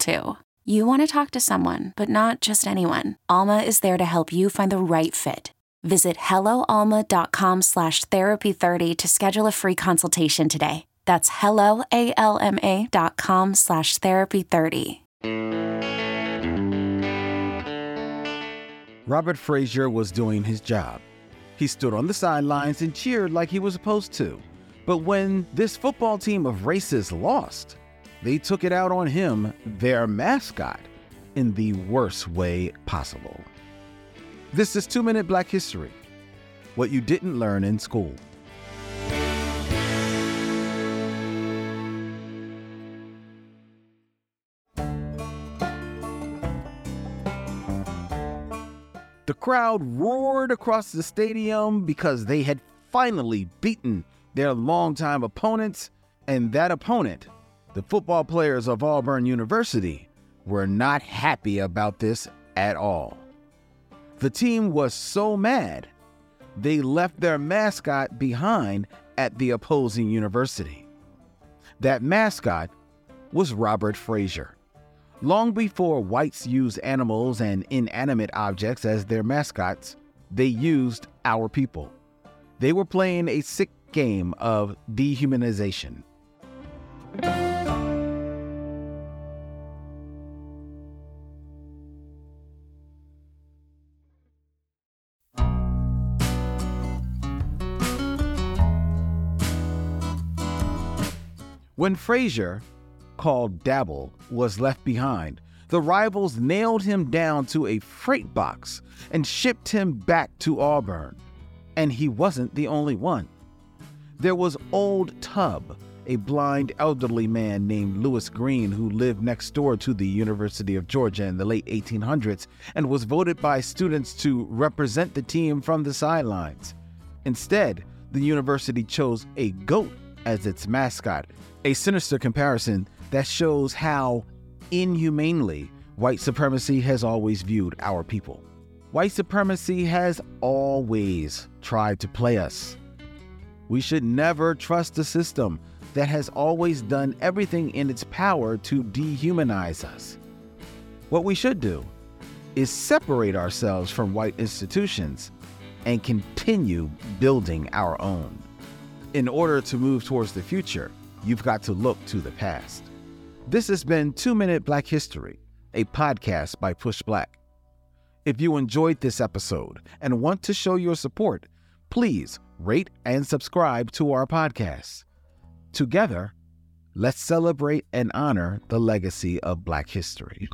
too. You want to talk to someone, but not just anyone. Alma is there to help you find the right fit. Visit helloalma.com slash therapy30 to schedule a free consultation today. That's helloalma.com slash therapy30. Robert Frazier was doing his job. He stood on the sidelines and cheered like he was supposed to. But when this football team of racists lost, they took it out on him, their mascot, in the worst way possible. This is Two Minute Black History What You Didn't Learn in School. The crowd roared across the stadium because they had finally beaten their longtime opponents, and that opponent the football players of Auburn University were not happy about this at all. The team was so mad, they left their mascot behind at the opposing university. That mascot was Robert Frazier. Long before whites used animals and inanimate objects as their mascots, they used our people. They were playing a sick game of dehumanization. When Frazier, called Dabble, was left behind, the rivals nailed him down to a freight box and shipped him back to Auburn. And he wasn't the only one. There was Old Tub, a blind elderly man named Lewis Green who lived next door to the University of Georgia in the late 1800s and was voted by students to represent the team from the sidelines. Instead, the university chose a goat as its mascot, a sinister comparison that shows how inhumanely white supremacy has always viewed our people. White supremacy has always tried to play us. We should never trust a system that has always done everything in its power to dehumanize us. What we should do is separate ourselves from white institutions and continue building our own. In order to move towards the future, you've got to look to the past. This has been Two Minute Black History, a podcast by Push Black. If you enjoyed this episode and want to show your support, please rate and subscribe to our podcast. Together, let's celebrate and honor the legacy of Black history.